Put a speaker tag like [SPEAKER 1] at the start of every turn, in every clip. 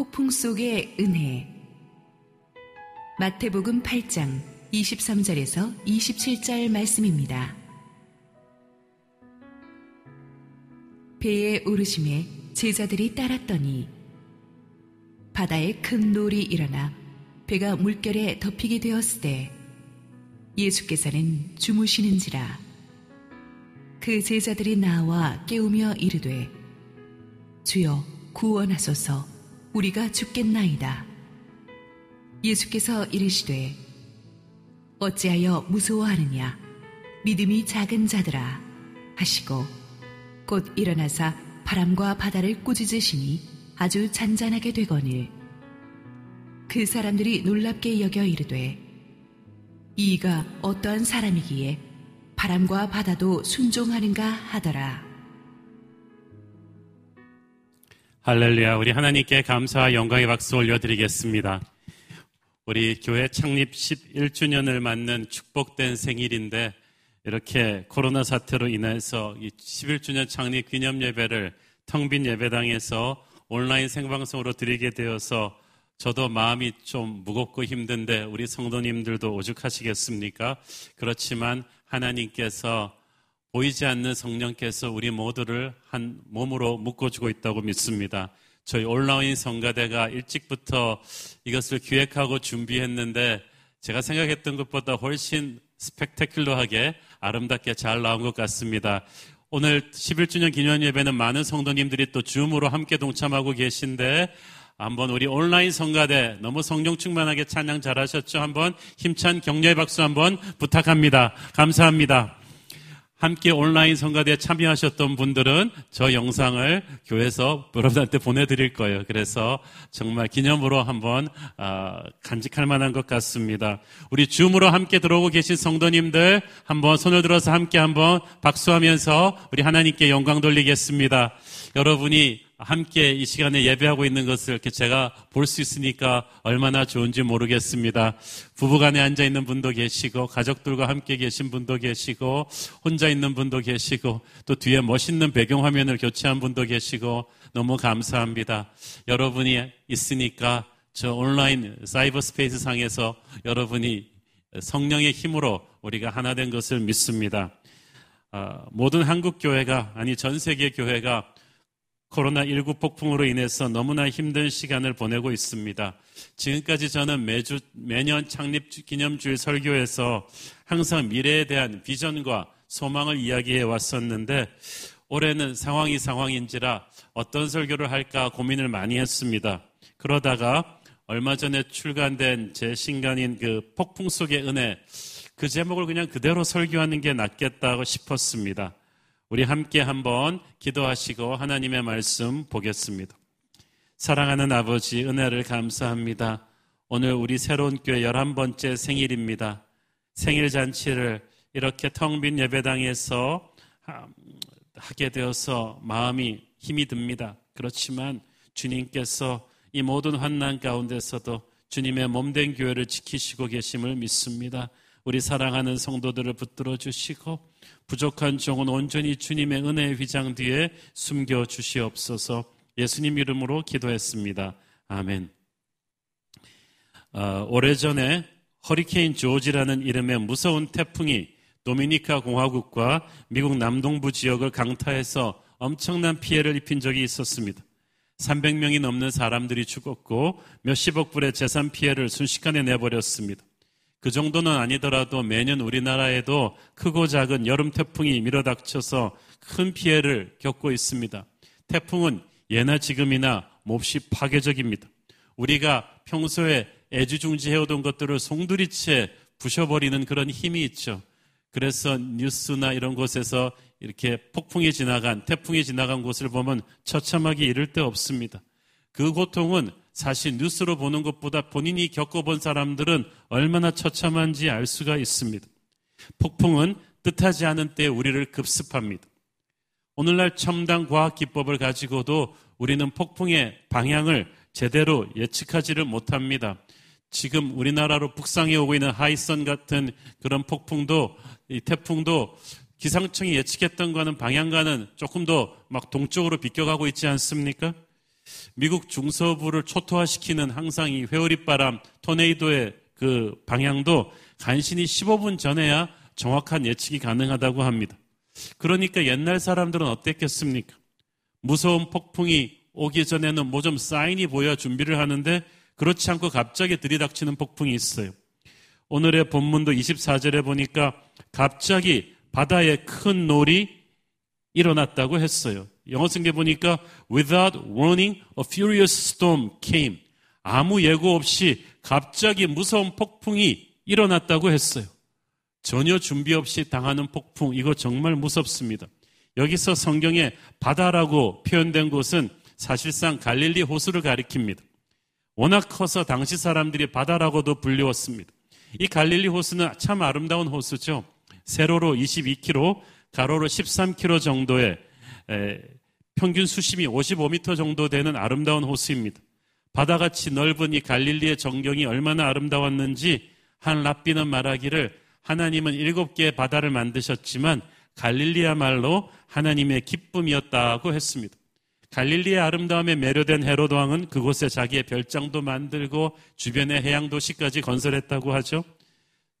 [SPEAKER 1] 폭풍 속의 은혜. 마태복음 8장 23절에서 27절 말씀입니다. 배에 오르심에 제자들이 따랐더니 바다에 큰 놀이 일어나 배가 물결에 덮이게 되었을 때 예수께서는 주무시는지라. 그 제자들이 나와 깨우며 이르되 주여 구원하소서 우리가 죽겠나이다. 예수께서 이르시되 어찌하여 무서워하느냐 믿음이 작은 자들아 하시고 곧 일어나사 바람과 바다를 꾸짖으시니 아주 잔잔하게 되거늘 그 사람들이 놀랍게 여겨 이르되 이가 어떠한 사람이기에 바람과 바다도 순종하는가 하더라.
[SPEAKER 2] 할렐루야. 우리 하나님께 감사와 영광의 박수 올려드리겠습니다. 우리 교회 창립 11주년을 맞는 축복된 생일인데 이렇게 코로나 사태로 인해서 11주년 창립 기념 예배를 텅 빈 예배당에서 온라인 생방송으로 드리게 되어서 저도 마음이 좀 무겁고 힘든데 우리 성도님들도 오죽하시겠습니까? 그렇지만 하나님께서 보이지 않는 성령께서 우리 모두를 한 몸으로 묶어주고 있다고 믿습니다. 저희 온라인 성가대가 일찍부터 이것을 기획하고 준비했는데 제가 생각했던 것보다 훨씬 스펙테클러하게 아름답게 잘 나온 것 같습니다. 오늘 11주년 기념 예배는 많은 성도님들이 또 줌으로 함께 동참하고 계신데 한번 우리 온라인 성가대 너무 성령 충만하게 찬양 잘하셨죠? 한번 힘찬 격려의 박수 한번 부탁합니다. 감사합니다. 함께 온라인 성가대에 참여하셨던 분들은 저 영상을 교회에서 여러분한테 보내드릴 거예요. 그래서 정말 기념으로 한번 아, 간직할 만한 것 같습니다. 우리 줌으로 함께 들어오고 계신 성도님들 한번 손을 들어서 함께 한번 박수하면서 우리 하나님께 영광 돌리겠습니다. 여러분이 함께 이 시간에 예배하고 있는 것을 이렇게 제가 볼 수 있으니까 얼마나 좋은지 모르겠습니다. 부부간에 앉아 있는 분도 계시고, 가족들과 함께 계신 분도 계시고, 혼자 있는 분도 계시고, 또 뒤에 멋있는 배경 화면을 교체한 분도 계시고, 너무 감사합니다. 여러분이 있으니까 저 온라인 사이버 스페이스 상에서 여러분이 성령의 힘으로 우리가 하나 된 것을 믿습니다. 아, 모든 한국 교회가, 아니 전 세계 교회가 코로나19 폭풍으로 인해서 너무나 힘든 시간을 보내고 있습니다. 지금까지 저는 매주, 매년 창립 기념주일 설교에서 항상 미래에 대한 비전과 소망을 이야기해 왔었는데 올해는 상황이 상황인지라 어떤 설교를 할까 고민을 많이 했습니다. 그러다가 얼마 전에 출간된 제 신간인 그 폭풍 속의 은혜 그 제목을 그냥 그대로 설교하는 게 낫겠다고 싶었습니다. 우리 함께 한번 기도하시고 하나님의 말씀 보겠습니다. 사랑하는 아버지, 은혜를 감사합니다. 오늘 우리 새로운 교회 11번째 생일입니다. 생일 잔치를 이렇게 텅 빈 예배당에서 하게 되어서 마음이 힘이 듭니다. 그렇지만 주님께서 이 모든 환난 가운데서도 주님의 몸된 교회를 지키시고 계심을 믿습니다. 우리 사랑하는 성도들을 붙들어 주시고 부족한 종은 온전히 주님의 은혜의 휘장 뒤에 숨겨 주시옵소서 예수님 이름으로 기도했습니다. 아멘. 어, 오래전에 허리케인 조지라는 이름의 무서운 태풍이 도미니카 공화국과 미국 남동부 지역을 강타해서 엄청난 피해를 입힌 적이 있었습니다. 300명이 넘는 사람들이 죽었고 몇십억 불의 재산 피해를 순식간에 내버렸습니다. 그 정도는 아니더라도 매년 우리나라에도 크고 작은 여름 태풍이 밀어닥쳐서 큰 피해를 겪고 있습니다. 태풍은 예나 지금이나 몹시 파괴적입니다. 우리가 평소에 애지중지해오던 것들을 송두리째 부셔버리는 그런 힘이 있죠. 그래서 뉴스나 이런 곳에서 이렇게 폭풍이 지나간, 태풍이 지나간 곳을 보면 처참하게 이를 데 없습니다. 그 고통은 사실 뉴스로 보는 것보다 본인이 겪어본 사람들은 얼마나 처참한지 알 수가 있습니다. 폭풍은 뜻하지 않은 때 우리를 급습합니다. 오늘날 첨단 과학 기법을 가지고도 우리는 폭풍의 방향을 제대로 예측하지를 못합니다. 지금 우리나라로 북상해 오고 있는 하이선 같은 그런 폭풍도 이 태풍도 기상청이 예측했던 거는 방향과는 조금 더 막 동쪽으로 비껴가고 있지 않습니까? 미국 중서부를 초토화시키는 항상 이 회오리 바람, 토네이도의 그 방향도 간신히 15분 전에야 정확한 예측이 가능하다고 합니다. 그러니까 옛날 사람들은 어땠겠습니까? 무서운 폭풍이 오기 전에는 뭐 좀 사인이 보여 준비를 하는데 그렇지 않고 갑자기 들이닥치는 폭풍이 있어요. 오늘의 본문도 24절에 보니까 갑자기 바다에 큰 놀이 일어났다고 했어요. 영어 쓴 게 보니까 without warning a furious storm came. 아무 예고 없이 갑자기 무서운 폭풍이 일어났다고 했어요. 전혀 준비 없이 당하는 폭풍, 이거 정말 무섭습니다. 여기서 성경에 바다라고 표현된 곳은 사실상 갈릴리 호수를 가리킵니다. 워낙 커서 당시 사람들이 바다라고도 불리웠습니다. 이 갈릴리 호수는 참 아름다운 호수죠. 세로로 22km, 가로로 13km 정도의 평균 수심이 55m 정도 되는 아름다운 호수입니다. 바다같이 넓은 이 갈릴리의 정경이 얼마나 아름다웠는지 한 랍비는 말하기를 하나님은 일곱 개의 바다를 만드셨지만 갈릴리야말로 하나님의 기쁨이었다고 했습니다. 갈릴리의 아름다움에 매료된 헤로드 왕은 그곳에 자기의 별장도 만들고 주변의 해양 도시까지 건설했다고 하죠.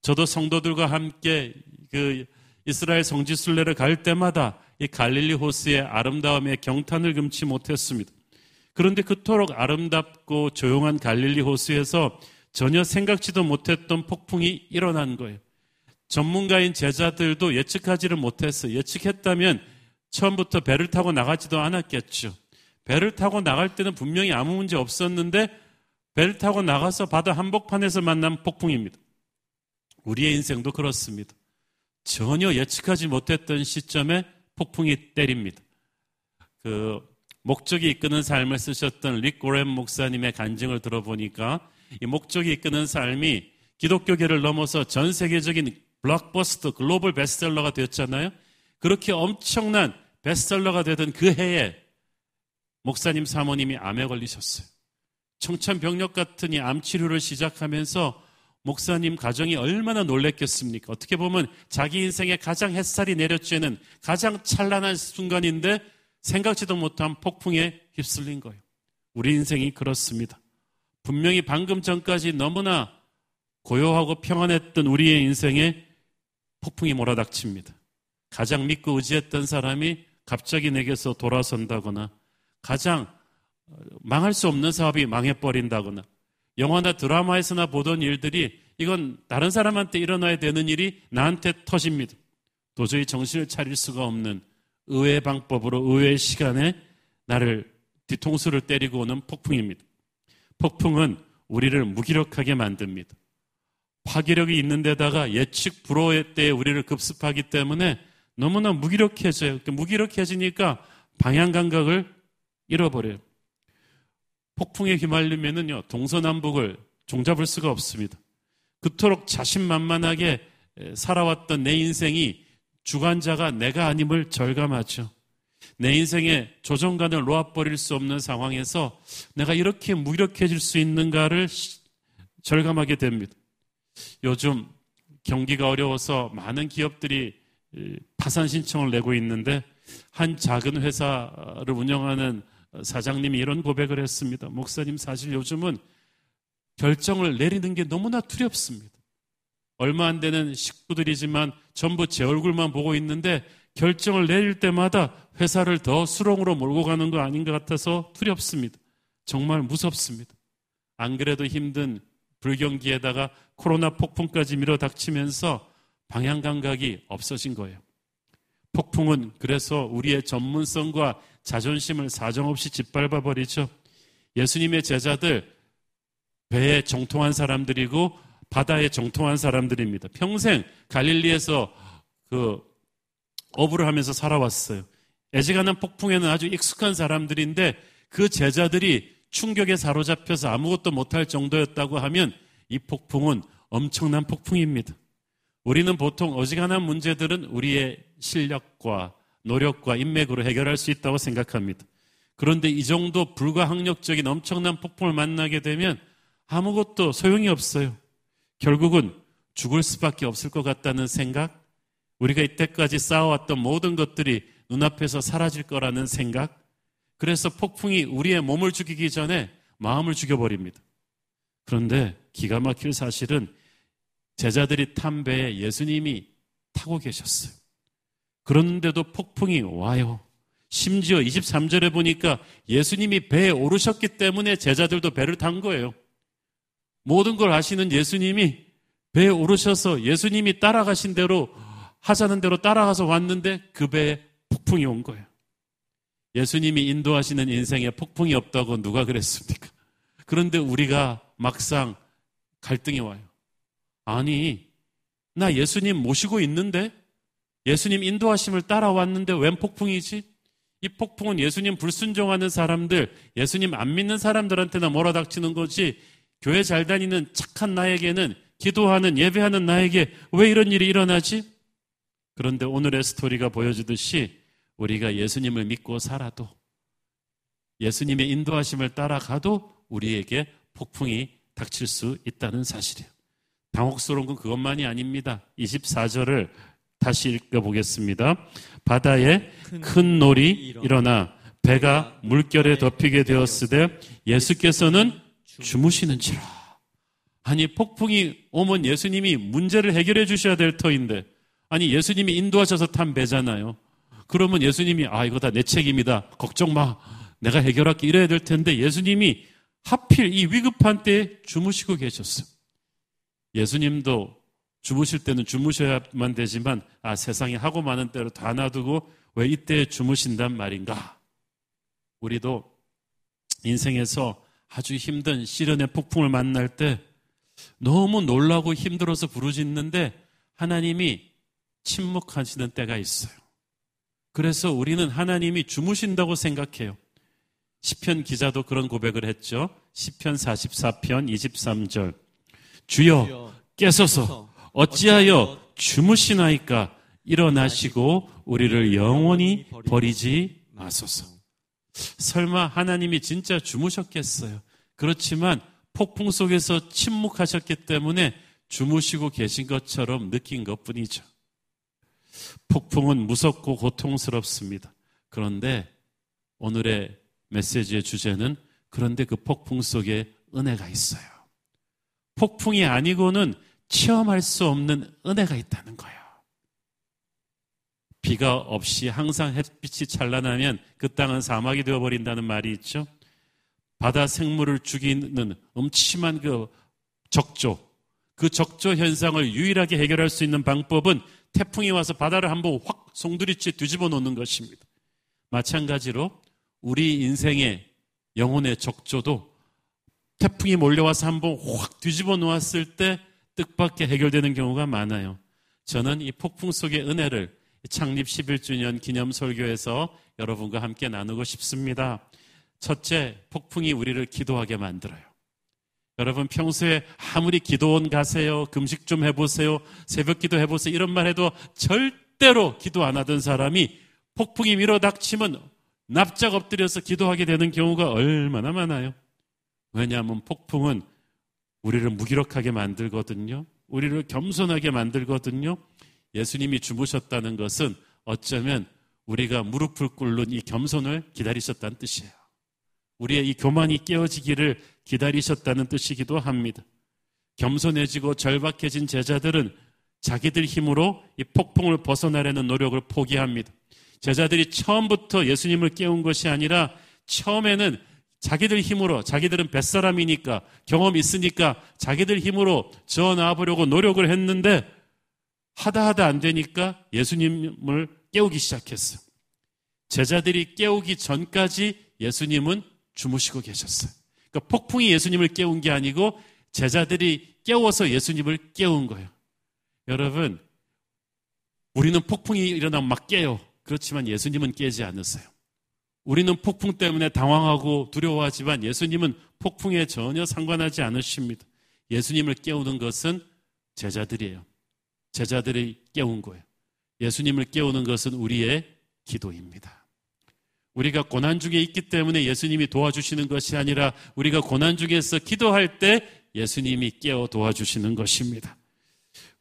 [SPEAKER 2] 저도 성도들과 함께 그 이스라엘 성지 순례를 갈 때마다 이 갈릴리 호수의 아름다움에 경탄을 금치 못했습니다. 그런데 그토록 아름답고 조용한 갈릴리 호수에서 전혀 생각지도 못했던 폭풍이 일어난 거예요. 전문가인 제자들도 예측하지를 못했어요. 예측했다면 처음부터 배를 타고 나가지도 않았겠죠. 배를 타고 나갈 때는 분명히 아무 문제 없었는데 배를 타고 나가서 바다 한복판에서 만난 폭풍입니다. 우리의 인생도 그렇습니다. 전혀 예측하지 못했던 시점에 폭풍이 때립니다. 그 목적이 이끄는 삶을 쓰셨던 릭 고렘 목사님의 간증을 들어보니까 이 목적이 이끄는 삶이 기독교계를 넘어서 전 세계적인 블록버스터 글로벌 베스트셀러가 되었잖아요. 그렇게 엄청난 베스트셀러가 되던 그 해에 목사님 사모님이 암에 걸리셨어요. 청천벽력 같은 이 암 치료를 시작하면서 목사님 가정이 얼마나 놀랬겠습니까? 어떻게 보면 자기 인생에 가장 햇살이 내려쬐는 가장 찬란한 순간인데 생각지도 못한 폭풍에 휩쓸린 거예요. 우리 인생이 그렇습니다. 분명히 방금 전까지 너무나 고요하고 평안했던 우리의 인생에 폭풍이 몰아닥칩니다. 가장 믿고 의지했던 사람이 갑자기 내게서 돌아선다거나 가장 망할 수 없는 사업이 망해버린다거나 영화나 드라마에서나 보던 일들이 이건 다른 사람한테 일어나야 되는 일이 나한테 터집니다. 도저히 정신을 차릴 수가 없는 의외의 방법으로 의외의 시간에 나를 뒤통수를 때리고 오는 폭풍입니다. 폭풍은 우리를 무기력하게 만듭니다. 파괴력이 있는 데다가 예측 불허의 때에 우리를 급습하기 때문에 너무나 무기력해져요. 무기력해지니까 방향 감각을 잃어버려요. 폭풍에 휘말리면은요, 동서남북을 종잡을 수가 없습니다. 그토록 자신만만하게 살아왔던 내 인생이 주관자가 내가 아님을 절감하죠. 내 인생의 조정관을 놓아버릴 수 없는 상황에서 내가 이렇게 무력해질 수 있는가를 절감하게 됩니다. 요즘 경기가 어려워서 많은 기업들이 파산 신청을 내고 있는데 한 작은 회사를 운영하는 사장님이 이런 고백을 했습니다. 목사님 사실 요즘은 결정을 내리는 게 너무나 두렵습니다. 얼마 안 되는 식구들이지만 전부 제 얼굴만 보고 있는데 결정을 내릴 때마다 회사를 더 수렁으로 몰고 가는 거 아닌 것 같아서 두렵습니다. 정말 무섭습니다. 안 그래도 힘든 불경기에다가 코로나 폭풍까지 밀어닥치면서 방향 감각이 없어진 거예요. 폭풍은 그래서 우리의 전문성과 자존심을 사정없이 짓밟아 버리죠. 예수님의 제자들 배에 정통한 사람들이고 바다에 정통한 사람들입니다. 평생 갈릴리에서 그 어부를 하면서 살아왔어요. 애지간한 폭풍에는 아주 익숙한 사람들인데 그 제자들이 충격에 사로잡혀서 아무것도 못할 정도였다고 하면 이 폭풍은 엄청난 폭풍입니다. 우리는 보통 어지간한 문제들은 우리의 실력과 노력과 인맥으로 해결할 수 있다고 생각합니다. 그런데 이 정도 불가항력적인 엄청난 폭풍을 만나게 되면 아무것도 소용이 없어요. 결국은 죽을 수밖에 없을 것 같다는 생각, 우리가 이때까지 쌓아왔던 모든 것들이 눈앞에서 사라질 거라는 생각, 그래서 폭풍이 우리의 몸을 죽이기 전에 마음을 죽여버립니다. 그런데 기가 막힐 사실은 제자들이 탄 배에 예수님이 타고 계셨어요. 그런데도 폭풍이 와요. 심지어 23절에 보니까 예수님이 배에 오르셨기 때문에 제자들도 배를 탄 거예요. 모든 걸 아시는 예수님이 배에 오르셔서 예수님이 따라가신 대로 하자는 대로 따라가서 왔는데 그 배에 폭풍이 온 거예요. 예수님이 인도하시는 인생에 폭풍이 없다고 누가 그랬습니까? 그런데 우리가 막상 갈등이 와요. 아니, 나 예수님 모시고 있는데? 예수님 인도하심을 따라왔는데 웬 폭풍이지? 이 폭풍은 예수님 불순종하는 사람들, 예수님 안 믿는 사람들한테나 몰아닥치는 거지, 교회 잘 다니는 착한 나에게는, 기도하는, 예배하는 나에게 왜 이런 일이 일어나지? 그런데 오늘의 스토리가 보여주듯이 우리가 예수님을 믿고 살아도, 예수님의 인도하심을 따라가도 우리에게 폭풍이 닥칠 수 있다는 사실이에요. 당혹스러운 건 그것만이 아닙니다. 24절을 다시 읽어보겠습니다. 바다에 큰 놀이 일어나 배가 물결에 덮이게 되었으되 예수께서는 주무시는지라. 아니 폭풍이 오면 예수님이 문제를 해결해 주셔야 될 터인데 아니 예수님이 인도하셔서 탄 배잖아요. 그러면 예수님이 아 이거 다 내 책임이다. 걱정 마. 내가 해결할게 이래야 될 텐데 예수님이 하필 이 위급한 때에 주무시고 계셨어요. 예수님도 주무실 때는 주무셔야만 되지만 아 세상에 하고 많은 때로 다 놔두고 왜 이때 주무신단 말인가? 우리도 인생에서 아주 힘든 시련의 폭풍을 만날 때 너무 놀라고 힘들어서 부르짖는데 하나님이 침묵하시는 때가 있어요. 그래서 우리는 하나님이 주무신다고 생각해요. 시편 기자도 그런 고백을 했죠. 시편 44편 23절. 주여 깨소서 어찌하여 주무시나이까 일어나시고 우리를 영원히 버리지 마소서. 설마 하나님이 진짜 주무셨겠어요. 그렇지만 폭풍 속에서 침묵하셨기 때문에 주무시고 계신 것처럼 느낀 것 뿐이죠. 폭풍은 무섭고 고통스럽습니다. 그런데 오늘의 메시지의 주제는 그런데 그 폭풍 속에 은혜가 있어요. 폭풍이 아니고는 체험할 수 없는 은혜가 있다는 거예요. 비가 없이 항상 햇빛이 찬란하면 그 땅은 사막이 되어버린다는 말이 있죠. 바다 생물을 죽이는 음침한 그 적조, 그 적조 현상을 유일하게 해결할 수 있는 방법은 태풍이 와서 바다를 한번 확 송두리째 뒤집어 놓는 것입니다. 마찬가지로 우리 인생의 영혼의 적조도 태풍이 몰려와서 한번 확 뒤집어 놓았을 때 뜻밖의 해결되는 경우가 많아요. 저는 이 폭풍 속의 은혜를 창립 11주년 기념 설교에서 여러분과 함께 나누고 싶습니다. 첫째, 폭풍이 우리를 기도하게 만들어요. 여러분 평소에 아무리 기도원 가세요, 금식 좀 해보세요, 새벽 기도 해보세요 이런 말 해도 절대로 기도 안 하던 사람이 폭풍이 밀어 닥치면 납작 엎드려서 기도하게 되는 경우가 얼마나 많아요. 왜냐하면 폭풍은 우리를 무기력하게 만들거든요. 우리를 겸손하게 만들거든요. 예수님이 주무셨다는 것은 어쩌면 우리가 무릎을 꿇는 이 겸손을 기다리셨다는 뜻이에요. 우리의 이 교만이 깨어지기를 기다리셨다는 뜻이기도 합니다. 겸손해지고 절박해진 제자들은 자기들 힘으로 이 폭풍을 벗어나려는 노력을 포기합니다. 제자들이 처음부터 예수님을 깨운 것이 아니라 처음에는 자기들 힘으로 자기들은 뱃사람이니까 경험 있으니까 자기들 힘으로 저 나와보려고 노력을 했는데 하다 하다 안 되니까 예수님을 깨우기 시작했어요. 제자들이 깨우기 전까지 예수님은 주무시고 계셨어요. 그러니까 폭풍이 예수님을 깨운 게 아니고 제자들이 깨워서 예수님을 깨운 거예요. 여러분, 우리는 폭풍이 일어나면 막 깨요. 그렇지만 예수님은 깨지 않으세요. 우리는 폭풍 때문에 당황하고 두려워하지만 예수님은 폭풍에 전혀 상관하지 않으십니다. 예수님을 깨우는 것은 제자들이에요. 제자들이 깨운 거예요. 예수님을 깨우는 것은 우리의 기도입니다. 우리가 고난 중에 있기 때문에 예수님이 도와주시는 것이 아니라 우리가 고난 중에서 기도할 때 예수님이 깨어 도와주시는 것입니다.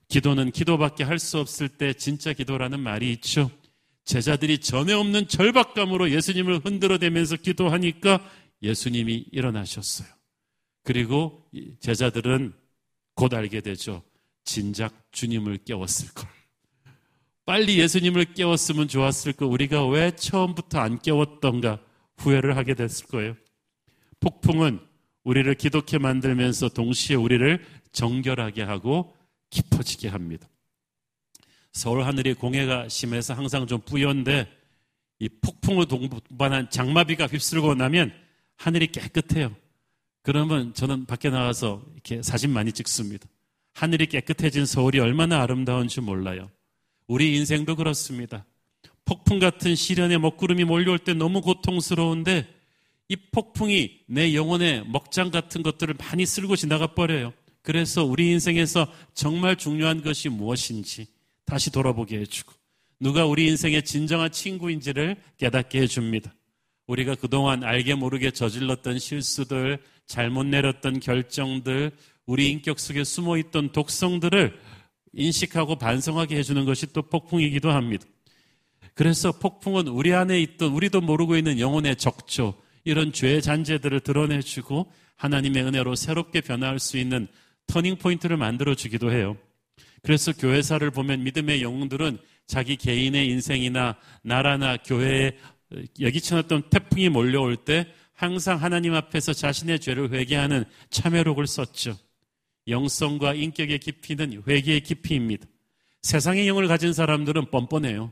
[SPEAKER 2] 기도는 기도밖에 할 수 없을 때 진짜 기도라는 말이 있죠. 제자들이 전에 없는 절박감으로 예수님을 흔들어대면서 기도하니까 예수님이 일어나셨어요. 그리고 제자들은 곧 알게 되죠. 진작 주님을 깨웠을 걸. 빨리 예수님을 깨웠으면 좋았을 거. 우리가 왜 처음부터 안 깨웠던가 후회를 하게 됐을 거예요. 폭풍은 우리를 기독해 만들면서 동시에 우리를 정결하게 하고 깊어지게 합니다. 서울 하늘이 공해가 심해서 항상 좀 뿌연데 이 폭풍을 동반한 장마비가 휩쓸고 나면 하늘이 깨끗해요. 그러면 저는 밖에 나가서 이렇게 사진 많이 찍습니다. 하늘이 깨끗해진 서울이 얼마나 아름다운지 몰라요. 우리 인생도 그렇습니다. 폭풍 같은 시련의 먹구름이 몰려올 때 너무 고통스러운데 이 폭풍이 내 영혼의 먹장 같은 것들을 많이 쓸고 지나가 버려요. 그래서 우리 인생에서 정말 중요한 것이 무엇인지 다시 돌아보게 해주고 누가 우리 인생의 진정한 친구인지를 깨닫게 해줍니다. 우리가 그동안 알게 모르게 저질렀던 실수들, 잘못 내렸던 결정들, 우리 인격 속에 숨어 있던 독성들을 인식하고 반성하게 해주는 것이 또 폭풍이기도 합니다. 그래서 폭풍은 우리 안에 있던 우리도 모르고 있는 영혼의 적조, 이런 죄의 잔재들을 드러내주고 하나님의 은혜로 새롭게 변화할 수 있는 터닝 포인트를 만들어주기도 해요. 그래서 교회사를 보면 믿음의 영웅들은 자기 개인의 인생이나 나라나 교회에 여기치 않았던 태풍이 몰려올 때 항상 하나님 앞에서 자신의 죄를 회개하는 참회록을 썼죠. 영성과 인격의 깊이는 회개의 깊이입니다. 세상의 영을 가진 사람들은 뻔뻔해요.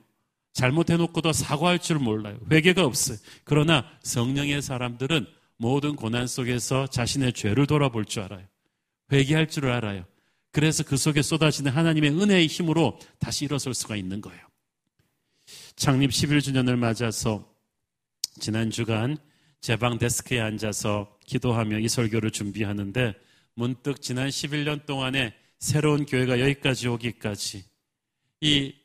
[SPEAKER 2] 잘못해놓고도 사과할 줄 몰라요. 회개가 없어요. 그러나 성령의 사람들은 모든 고난 속에서 자신의 죄를 돌아볼 줄 알아요. 회개할 줄을 알아요. 그래서 그 속에 쏟아지는 하나님의 은혜의 힘으로 다시 일어설 수가 있는 거예요. 창립 11주년을 맞아서 지난 주간 제방 데스크에 앉아서 기도하며 이 설교를 준비하는데 문득 지난 11년 동안에 새로운 교회가 여기까지 오기까지 이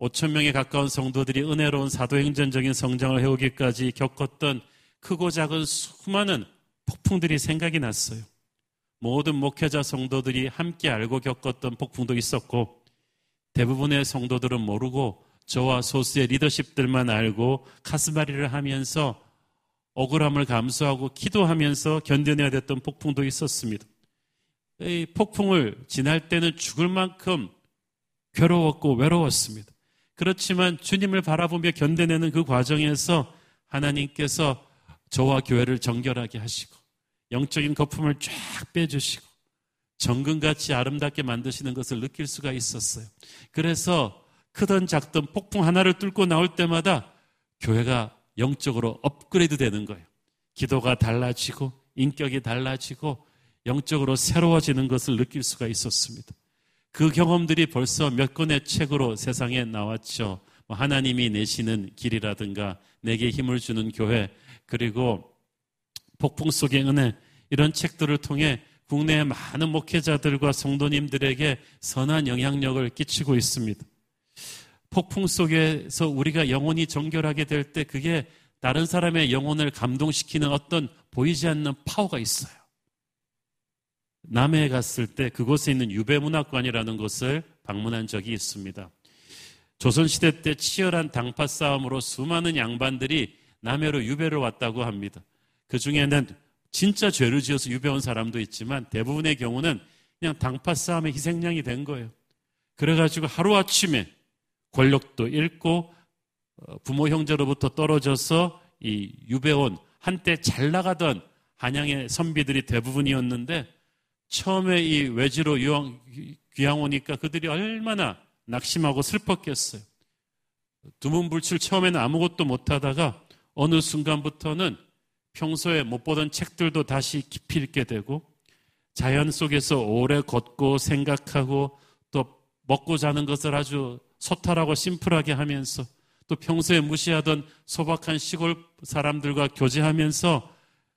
[SPEAKER 2] 5천 명에 가까운 성도들이 은혜로운 사도행전적인 성장을 해오기까지 겪었던 크고 작은 수많은 폭풍들이 생각이 났어요. 모든 목회자 성도들이 함께 알고 겪었던 폭풍도 있었고 대부분의 성도들은 모르고 저와 소수의 리더십들만 알고 카스마리를 하면서 억울함을 감수하고 기도하면서 견뎌내야 됐던 폭풍도 있었습니다. 이 폭풍을 지날 때는 죽을 만큼 괴로웠고 외로웠습니다. 그렇지만 주님을 바라보며 견뎌내는 그 과정에서 하나님께서 저와 교회를 정결하게 하시고 영적인 거품을 쫙 빼주시고 정금같이 아름답게 만드시는 것을 느낄 수가 있었어요. 그래서 크던 작던 폭풍 하나를 뚫고 나올 때마다 교회가 영적으로 업그레이드 되는 거예요. 기도가 달라지고 인격이 달라지고 영적으로 새로워지는 것을 느낄 수가 있었습니다. 그 경험들이 벌써 몇 권의 책으로 세상에 나왔죠. 뭐 하나님이 내시는 길이라든가 내게 힘을 주는 교회 그리고 폭풍 속의 은혜 이런 책들을 통해 국내의 많은 목회자들과 성도님들에게 선한 영향력을 끼치고 있습니다. 폭풍 속에서 우리가 영혼이 정결하게 될 때 그게 다른 사람의 영혼을 감동시키는 어떤 보이지 않는 파워가 있어요. 남해에 갔을 때 그곳에 있는 유배문학관이라는 곳을 방문한 적이 있습니다. 조선시대 때 치열한 당파 싸움으로 수많은 양반들이 남해로 유배를 왔다고 합니다. 그 중에는 진짜 죄를 지어서 유배 온 사람도 있지만 대부분의 경우는 그냥 당파 싸움의 희생양이 된 거예요. 그래가지고 하루아침에 권력도 잃고 어, 부모 형제로부터 떨어져서 이 유배원 한때 잘 나가던 한양의 선비들이 대부분이었는데 처음에 이 외지로 유황, 귀양 오니까 그들이 얼마나 낙심하고 슬펐겠어요. 두문불출 처음에는 아무것도 못하다가 어느 순간부터는 평소에 못 보던 책들도 다시 깊이 읽게 되고 자연 속에서 오래 걷고 생각하고 또 먹고 자는 것을 아주 소탈하고 심플하게 하면서 또 평소에 무시하던 소박한 시골 사람들과 교제하면서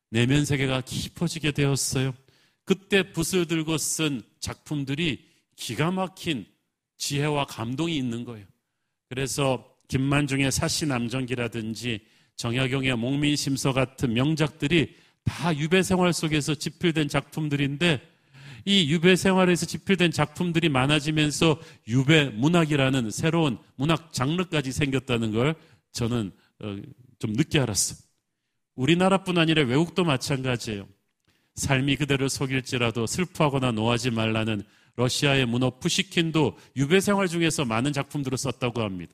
[SPEAKER 2] 내면 세계가 깊어지게 되었어요. 그때 붓을 들고 쓴 작품들이 기가 막힌 지혜와 감동이 있는 거예요. 그래서 김만중의 사시남정기라든지 정약용의 목민심서 같은 명작들이 다 유배 생활 속에서 집필된 작품들인데 이 유배 생활에서 집필된 작품들이 많아지면서 유배 문학이라는 새로운 문학 장르까지 생겼다는 걸 저는 어, 좀 늦게 알았어요. 우리나라뿐 아니라 외국도 마찬가지예요. 삶이 그대를 속일지라도 슬퍼하거나 노하지 말라는 러시아의 문어 푸시킨도 유배 생활 중에서 많은 작품들을 썼다고 합니다.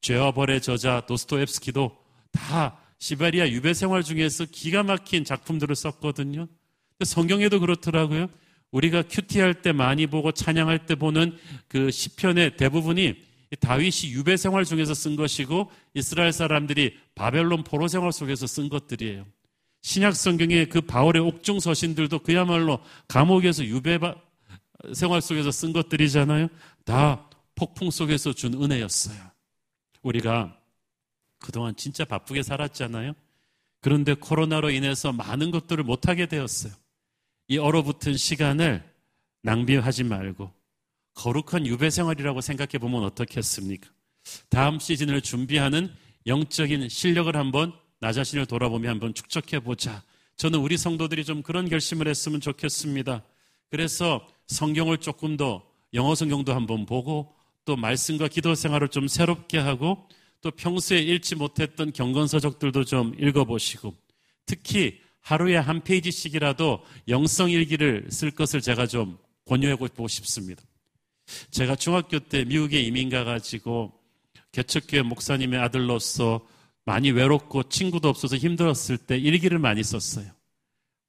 [SPEAKER 2] 죄와 벌의 저자 도스토옙스키도 다 시베리아 유배 생활 중에서 기가 막힌 작품들을 썼거든요. 성경에도 그렇더라고요. 우리가 큐티 할 때 많이 보고 찬양할 때 보는 그 시편의 대부분이 다윗이 유배 생활 중에서 쓴 것이고 이스라엘 사람들이 바벨론 포로 생활 속에서 쓴 것들이에요. 신약 성경의 그 바울의 옥중 서신들도 그야말로 감옥에서 유배 생활 속에서 쓴 것들이잖아요. 다 폭풍 속에서 준 은혜였어요. 우리가 그동안 진짜 바쁘게 살았잖아요. 그런데 코로나로 인해서 많은 것들을 못하게 되었어요. 이 얼어붙은 시간을 낭비하지 말고 거룩한 유배 생활이라고 생각해 보면 어떻겠습니까? 다음 시즌을 준비하는 영적인 실력을 한번 나 자신을 돌아보며 한번 축적해 보자. 저는 우리 성도들이 좀 그런 결심을 했으면 좋겠습니다. 그래서 성경을 조금 더 영어 성경도 한번 보고 또 말씀과 기도 생활을 좀 새롭게 하고 또 평소에 읽지 못했던 경건서적들도 좀 읽어보시고 특히 하루에 한 페이지씩이라도 영성 일기를 쓸 것을 제가 좀 권유하고 싶습니다. 제가 중학교 때 미국에 이민 가가지고 개척교회 목사님의 아들로서 많이 외롭고 친구도 없어서 힘들었을 때 일기를 많이 썼어요.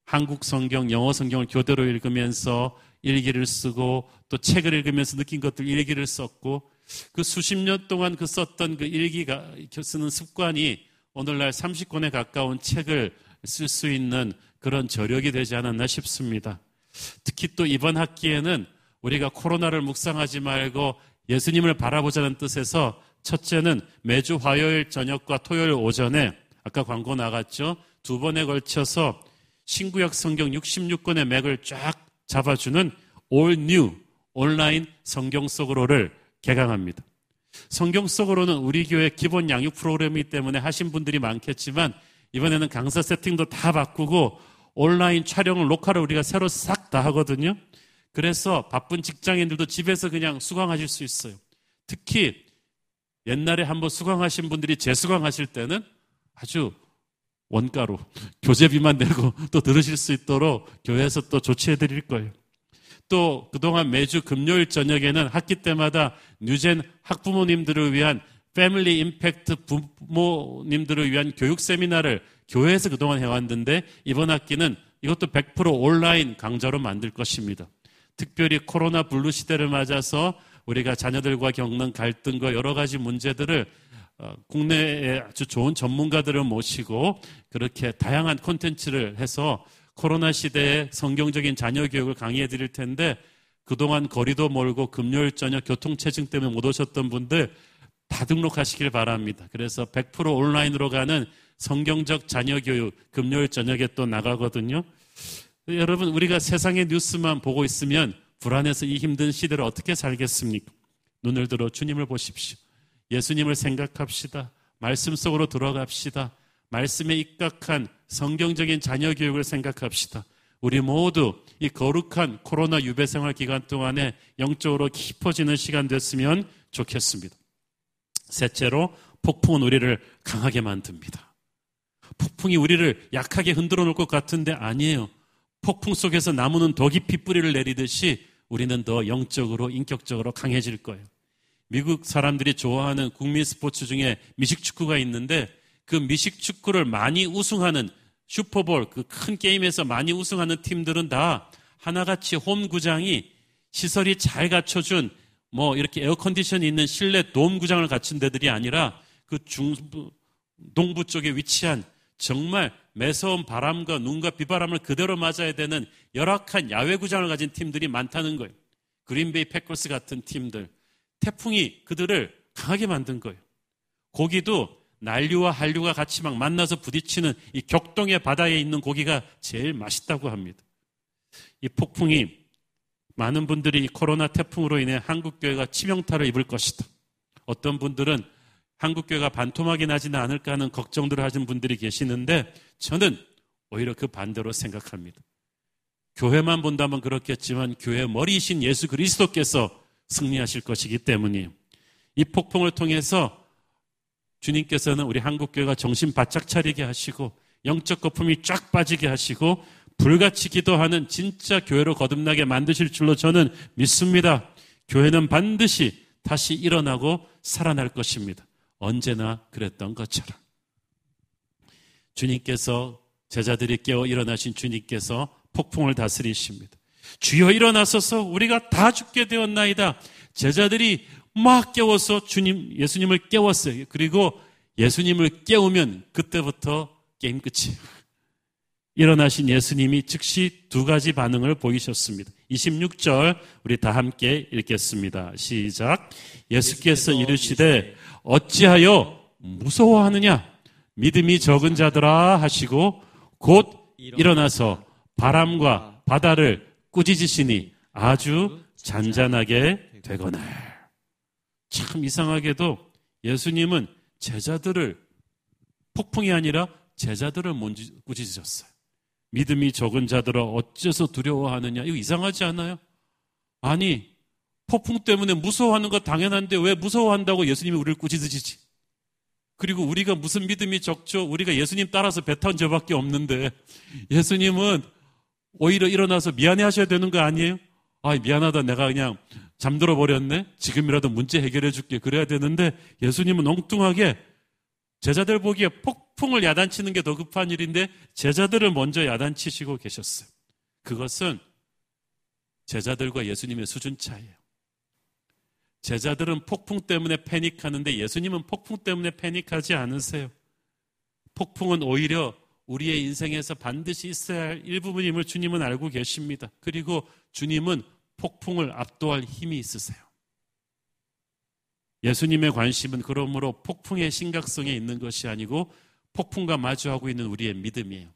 [SPEAKER 2] 한국 성경, 영어 성경을 교대로 읽으면서 일기를 쓰고 또 책을 읽으면서 느낀 것들 일기를 썼고 그 수십 년 동안 그 썼던 그 일기가 쓰는 습관이 오늘날 30권에 가까운 책을 쓸 수 있는 그런 저력이 되지 않았나 싶습니다. 특히 또 이번 학기에는 우리가 코로나를 묵상하지 말고 예수님을 바라보자는 뜻에서 첫째는 매주 화요일 저녁과 토요일 오전에 아까 광고 나갔죠. 두 번에 걸쳐서 신구약 성경 66권의 맥을 쫙 잡아주는 New 온라인 성경 속으로를 개강합니다. 성경 속으로는 우리 교회 기본 양육 프로그램이기 때문에 하신 분들이 많겠지만 이번에는 강사 세팅도 다 바꾸고 온라인 촬영을 녹화를 우리가 새로 싹 다 하거든요. 그래서 바쁜 직장인들도 집에서 그냥 수강하실 수 있어요. 특히 옛날에 한번 수강하신 분들이 재수강하실 때는 아주 원가로 교재비만 내고 또 들으실 수 있도록 교회에서 또 조치해 드릴 거예요. 또 그동안 매주 금요일 저녁에는 학기 때마다 뉴젠 학부모님들을 위한 family impact 부모님들을 위한 교육 세미나를 교회에서 그동안 해왔는데 이번 학기는 이것도 100% 온라인 강좌로 만들 것입니다. 특별히 코로나 블루 시대를 맞아서 우리가 자녀들과 겪는 갈등과 여러 가지 문제들을 어, 국내에 아주 좋은 전문가들을 모시고 그렇게 다양한 콘텐츠를 해서 코로나 시대에 성경적인 자녀 교육을 강의해 드릴 텐데 그동안 거리도 멀고 금요일 저녁 교통체증 때문에 못 오셨던 분들 다 등록하시길 바랍니다. 그래서 100% 온라인으로 가는 성경적 자녀 교육 금요일 저녁에 또 나가거든요. 여러분, 우리가 세상의 뉴스만 보고 있으면 불안해서 이 힘든 시대를 어떻게 살겠습니까? 눈을 들어 주님을 보십시오. 예수님을 생각합시다. 말씀 속으로 들어갑시다. 말씀에 입각한 성경적인 자녀 교육을 생각합시다. 우리 모두 이 거룩한 코로나 유배 생활 기간 동안에 영적으로 깊어지는 시간 됐으면 좋겠습니다. 셋째로 폭풍은 우리를 강하게 만듭니다. 폭풍이 우리를 약하게 흔들어 놓을 것 같은데 아니에요. 폭풍 속에서 나무는 더 깊이 뿌리를 내리듯이 우리는 더 영적으로 인격적으로 강해질 거예요. 미국 사람들이 좋아하는 국민 스포츠 중에 미식축구가 있는데 그 미식 축구를 많이 우승하는 슈퍼볼 그 큰 게임에서 많이 우승하는 팀들은 다 하나같이 홈 구장이 시설이 잘 갖춰준 뭐 이렇게 에어컨디션이 있는 실내 돔 구장을 갖춘 데들이 아니라 그 중부 동부 쪽에 위치한 정말 매서운 바람과 눈과 비바람을 그대로 맞아야 되는 열악한 야외 구장을 가진 팀들이 많다는 거예요. 그린베이 패커스 같은 팀들. 태풍이 그들을 강하게 만든 거예요. 고기도 난류와 한류가 같이 막 만나서 부딪히는 이 격동의 바다에 있는 고기가 제일 맛있다고 합니다. 이 폭풍이 많은 분들이 이 코로나 태풍으로 인해 한국교회가 치명타를 입을 것이다. 어떤 분들은 한국교회가 반토막이 나지는 않을까 하는 걱정들을 하신 분들이 계시는데 저는 오히려 그 반대로 생각합니다. 교회만 본다면 그렇겠지만 교회 머리이신 예수 그리스도께서 승리하실 것이기 때문이에요. 이 폭풍을 통해서 주님께서는 우리 한국교회가 정신 바짝 차리게 하시고 영적 거품이 쫙 빠지게 하시고 불같이 기도하는 진짜 교회로 거듭나게 만드실 줄로 저는 믿습니다. 교회는 반드시 다시 일어나고 살아날 것입니다. 언제나 그랬던 것처럼. 주님께서 제자들이 깨어 일어나신 주님께서 폭풍을 다스리십니다. 주여 일어나소서 우리가 다 죽게 되었나이다. 제자들이 막 깨워서 주님, 예수님을 깨웠어요. 그리고 예수님을 깨우면 그때부터 게임 끝이에요. 일어나신 예수님이 즉시 두 가지 반응을 보이셨습니다. 26절 우리 다 함께 읽겠습니다. 시작. 예수께서 이르시되 어찌하여 무서워하느냐? 믿음이 적은 자들아 하시고 곧 일어나서 바람과 바다를 꾸짖으시니 아주 잔잔하게 되거늘. 참 이상하게도 예수님은 제자들을 폭풍이 아니라 제자들을 꾸짖으셨어요. 믿음이 적은 자들아 어째서 두려워하느냐? 이거 이상하지 않아요? 아니, 폭풍 때문에 무서워하는 거 당연한데 왜 무서워한다고 예수님이 우리를 꾸짖으시지? 그리고 우리가 무슨 믿음이 적죠? 우리가 예수님 따라서 배탄 저밖에 없는데 예수님은 오히려 일어나서 미안해 하셔야 되는 거 아니에요? 아, 미안하다. 내가 그냥 잠들어 버렸네? 지금이라도 문제 해결해 줄게. 그래야 되는데 예수님은 엉뚱하게 제자들 보기에 폭풍을 야단치는 게 더 급한 일인데 제자들을 먼저 야단치시고 계셨어요. 그것은 제자들과 예수님의 수준 차이예요. 제자들은 폭풍 때문에 패닉하는데 예수님은 폭풍 때문에 패닉하지 않으세요. 폭풍은 오히려 우리의 인생에서 반드시 있어야 할 일부분임을 주님은 알고 계십니다. 그리고 주님은 폭풍을 압도할 힘이 있으세요. 예수님의 관심은 그러므로 폭풍의 심각성에 있는 것이 아니고 폭풍과 마주하고 있는 우리의 믿음이에요.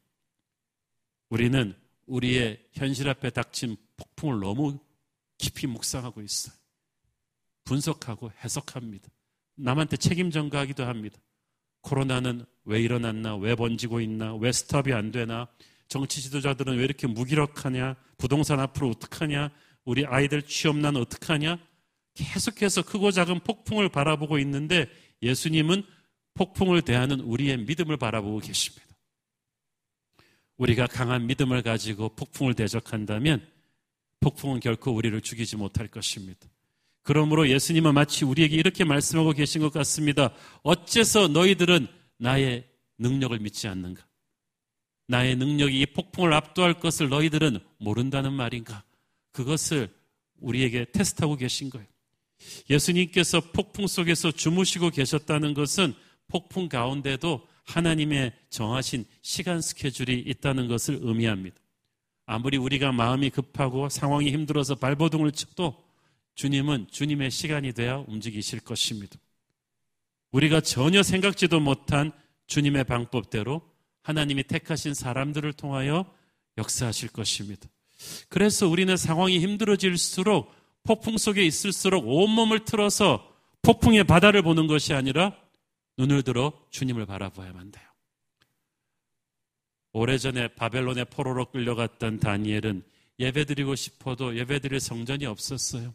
[SPEAKER 2] 우리는 우리의 현실 앞에 닥친 폭풍을 너무 깊이 묵상하고 있어요. 분석하고 해석합니다. 남한테 책임 전가하기도 합니다. 코로나는 왜 일어났나? 왜 번지고 있나? 왜 스탑이 안 되나? 정치 지도자들은 왜 이렇게 무기력하냐? 부동산 앞으로 어떡하냐? 우리 아이들 취업난 어떡하냐? 계속해서 크고 작은 폭풍을 바라보고 있는데 예수님은 폭풍을 대하는 우리의 믿음을 바라보고 계십니다. 우리가 강한 믿음을 가지고 폭풍을 대적한다면 폭풍은 결코 우리를 죽이지 못할 것입니다. 그러므로 예수님은 마치 우리에게 이렇게 말씀하고 계신 것 같습니다. 어째서 너희들은 나의 능력을 믿지 않는가? 나의 능력이 이 폭풍을 압도할 것을 너희들은 모른다는 말인가? 그것을 우리에게 테스트하고 계신 거예요. 예수님께서 폭풍 속에서 주무시고 계셨다는 것은 폭풍 가운데도 하나님의 정하신 시간 스케줄이 있다는 것을 의미합니다. 아무리 우리가 마음이 급하고 상황이 힘들어서 발버둥을 쳐도 주님은 주님의 시간이 되어 움직이실 것입니다. 우리가 전혀 생각지도 못한 주님의 방법대로 하나님이 택하신 사람들을 통하여 역사하실 것입니다. 그래서 우리는 상황이 힘들어질수록 폭풍 속에 있을수록 온몸을 틀어서 폭풍의 바다를 보는 것이 아니라 눈을 들어 주님을 바라봐야만 돼요. 오래전에 바벨론의 포로로 끌려갔던 다니엘은 예배드리고 싶어도 예배드릴 성전이 없었어요.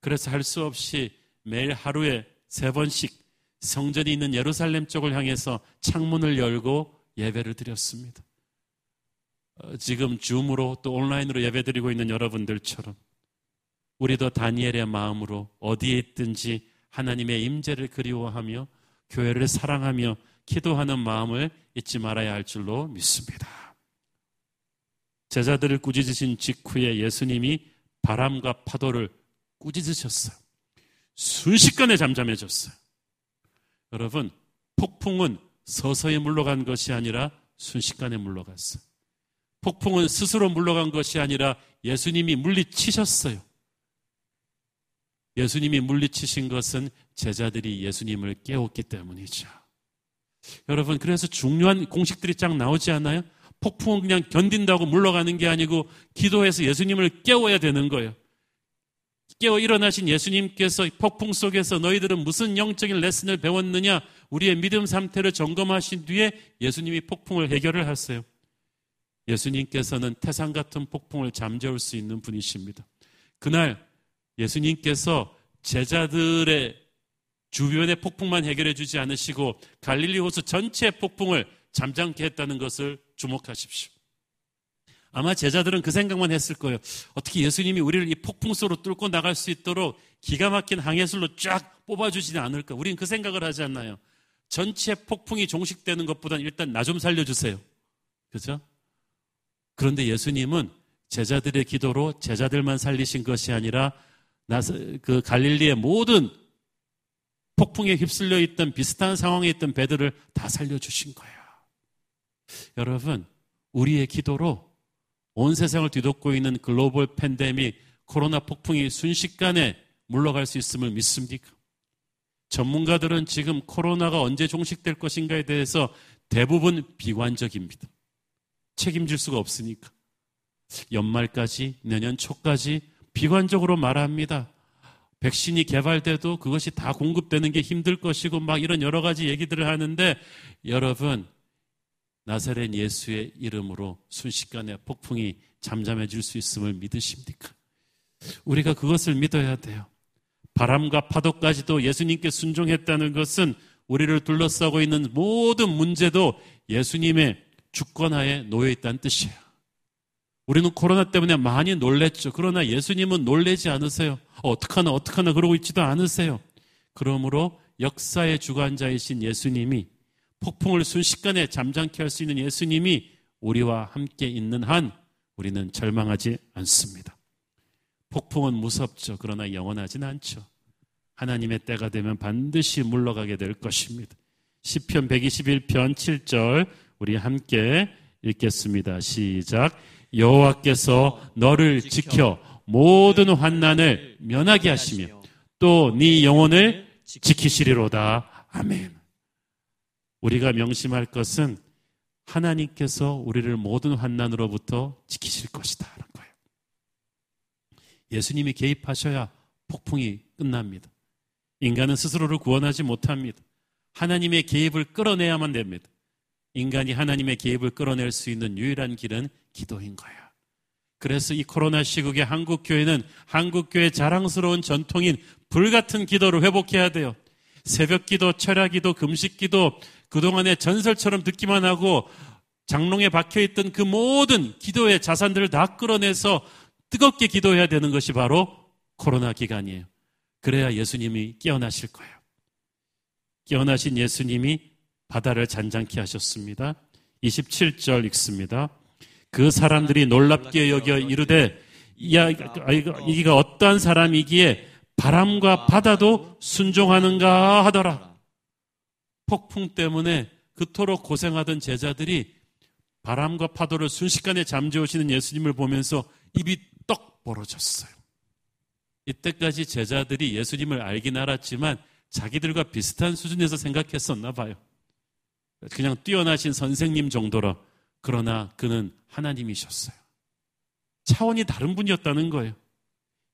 [SPEAKER 2] 그래서 할 수 없이 매일 하루에 세 번씩 성전이 있는 예루살렘 쪽을 향해서 창문을 열고 예배를 드렸습니다. 어, 지금 줌으로 또 온라인으로 예배드리고 있는 여러분들처럼 우리도 다니엘의 마음으로 어디에 있든지 하나님의 임재를 그리워하며 교회를 사랑하며 기도하는 마음을 잊지 말아야 할 줄로 믿습니다. 제자들을 꾸짖으신 직후에 예수님이 바람과 파도를 꾸짖으셨어요. 순식간에 잠잠해졌어요. 여러분, 폭풍은 서서히 물러간 것이 아니라 순식간에 물러갔어요. 폭풍은 스스로 물러간 것이 아니라 예수님이 물리치셨어요. 예수님이 물리치신 것은 제자들이 예수님을 깨웠기 때문이죠. 여러분, 그래서 중요한 공식들이 쫙 나오지 않아요? 폭풍은 그냥 견딘다고 물러가는 게 아니고 기도해서 예수님을 깨워야 되는 거예요. 깨어 일어나신 예수님께서 폭풍 속에서 너희들은 무슨 영적인 레슨을 배웠느냐? 우리의 믿음 상태를 점검하신 뒤에 예수님이 폭풍을 해결을 하세요. 예수님께서는 태산 같은 폭풍을 잠재울 수 있는 분이십니다. 그날 예수님께서 제자들의 주변의 폭풍만 해결해 주지 않으시고 갈릴리 호수 전체의 폭풍을 잠잠케 했다는 것을 주목하십시오. 아마 제자들은 그 생각만 했을 거예요. 어떻게 예수님이 우리를 이 폭풍 속으로 뚫고 나갈 수 있도록 기가 막힌 항해술로 쫙 뽑아주지는 않을까. 우리는 그 생각을 하지 않나요? 전체 폭풍이 종식되는 것보다는 일단 나 좀 살려주세요. 그죠? 그런데 예수님은 제자들의 기도로 제자들만 살리신 것이 아니라 그 갈릴리의 모든 폭풍에 휩쓸려 있던 비슷한 상황에 있던 배들을 다 살려주신 거예요. 여러분, 우리의 기도로 온 세상을 뒤덮고 있는 글로벌 팬데믹 코로나 폭풍이 순식간에 물러갈 수 있음을 믿습니까? 전문가들은 지금 코로나가 언제 종식될 것인가에 대해서 대부분 비관적입니다. 책임질 수가 없으니까. 연말까지, 내년 초까지 비관적으로 말합니다. 백신이 개발돼도 그것이 다 공급되는 게 힘들 것이고 막 이런 여러 가지 얘기들을 하는데 여러분, 나사렛 예수의 이름으로 순식간에 폭풍이 잠잠해질 수 있음을 믿으십니까? 우리가 그것을 믿어야 돼요. 바람과 파도까지도 예수님께 순종했다는 것은 우리를 둘러싸고 있는 모든 문제도 예수님의 주권하에 놓여 있다는 뜻이에요. 우리는 코로나 때문에 많이 놀랬죠. 그러나 예수님은 놀래지 않으세요. 어, 어떡하나, 어떡하나 그러고 있지도 않으세요. 그러므로 역사의 주관자이신 예수님이 폭풍을 순식간에 잠잠케 할 수 있는 예수님이 우리와 함께 있는 한 우리는 절망하지 않습니다. 폭풍은 무섭죠. 그러나 영원하진 않죠. 하나님의 때가 되면 반드시 물러가게 될 것입니다. 시편 121편 7절 우리 함께 읽겠습니다. 시작. 여호와께서 너를 지켜 모든 환난을 면하게 하시며 또 네 영혼을 지키시리로다. 아멘. 우리가 명심할 것은 하나님께서 우리를 모든 환난으로부터 지키실 것이다. 거예요. 예수님이 개입하셔야 폭풍이 끝납니다. 인간은 스스로를 구원하지 못합니다. 하나님의 개입을 끌어내야만 됩니다. 인간이 하나님의 개입을 끌어낼 수 있는 유일한 길은 기도인 거예요. 그래서 이 코로나 시국에 한국 교회는 한국 교회 자랑스러운 전통인 불같은 기도를 회복해야 돼요. 새벽 기도, 철야 기도, 금식 기도, 그동안의 전설처럼 듣기만 하고 장롱에 박혀 있던 그 모든 기도의 자산들을 다 끌어내서 뜨겁게 기도해야 되는 것이 바로 코로나 기간이에요. 그래야 예수님이 깨어나실 거예요. 깨어나신 예수님이 바다를 잔잔케 하셨습니다. 27절 읽습니다. 그 사람들이 놀랍게 여겨 이르되 이가 어떠한 사람이기에 바람과 바다도 순종하는가 하더라. 폭풍 때문에 그토록 고생하던 제자들이 바람과 파도를 순식간에 잠재우시는 예수님을 보면서 입이 떡 벌어졌어요. 이때까지 제자들이 예수님을 알긴 알았지만 자기들과 비슷한 수준에서 생각했었나 봐요. 그냥 뛰어나신 선생님 정도로. 그러나 그는 하나님이셨어요. 차원이 다른 분이었다는 거예요.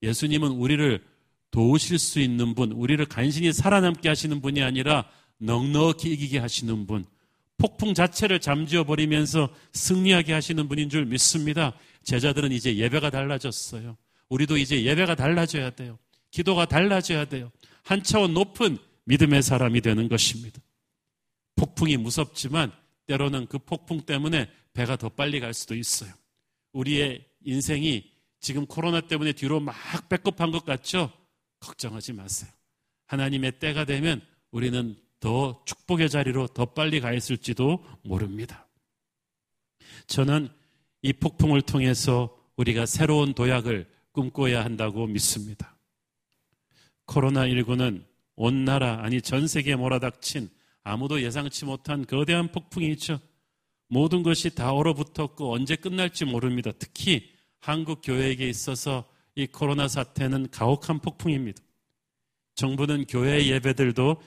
[SPEAKER 2] 예수님은 우리를 도우실 수 있는 분, 우리를 간신히 살아남게 하시는 분이 아니라 넉넉히 이기게 하시는 분, 폭풍 자체를 잠지어 버리면서 승리하게 하시는 분인 줄 믿습니다. 제자들은 이제 예배가 달라졌어요. 우리도 이제 예배가 달라져야 돼요. 기도가 달라져야 돼요. 한 차원 높은 믿음의 사람이 되는 것입니다. 폭풍이 무섭지만 때로는 그 폭풍 때문에 배가 더 빨리 갈 수도 있어요. 우리의 인생이 지금 코로나 때문에 뒤로 막 배꼽한 것 같죠? 걱정하지 마세요. 하나님의 때가 되면 우리는 더 축복의 자리로 더 빨리 가 있을지도 모릅니다. 저는 이 폭풍을 통해서 우리가 새로운 도약을 꿈꿔야 한다고 믿습니다. 코로나19는 온 나라, 아니 전 세계에 몰아닥친 아무도 예상치 못한 거대한 폭풍이 있죠. 모든 것이 다 얼어붙었고 언제 끝날지 모릅니다. 특히 한국 교회에게 있어서 이 코로나 사태는 가혹한 폭풍입니다. 정부는 교회 예배들도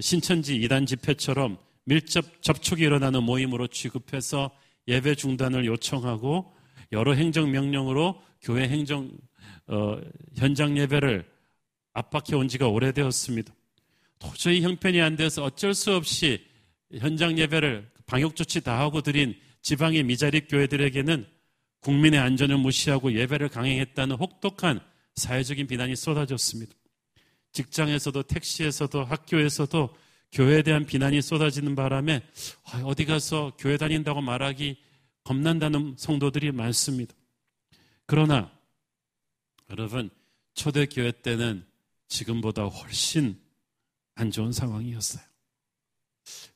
[SPEAKER 2] 신천지 이단 집회처럼 밀접 접촉이 일어나는 모임으로 취급해서 예배 중단을 요청하고 여러 행정 명령으로 교회 행정 어, 현장 예배를 압박해 온 지가 오래되었습니다. 도저히 형편이 안 돼서 어쩔 수 없이 현장 예배를 방역 조치 다 하고 드린 지방의 미자립 교회들에게는 국민의 안전을 무시하고 예배를 강행했다는 혹독한 사회적인 비난이 쏟아졌습니다. 직장에서도 택시에서도 학교에서도 교회에 대한 비난이 쏟아지는 바람에 아, 어디 가서 교회 다닌다고 말하기 겁난다는 성도들이 많습니다. 그러나 여러분 초대교회 때는 지금보다 훨씬 안 좋은 상황이었어요.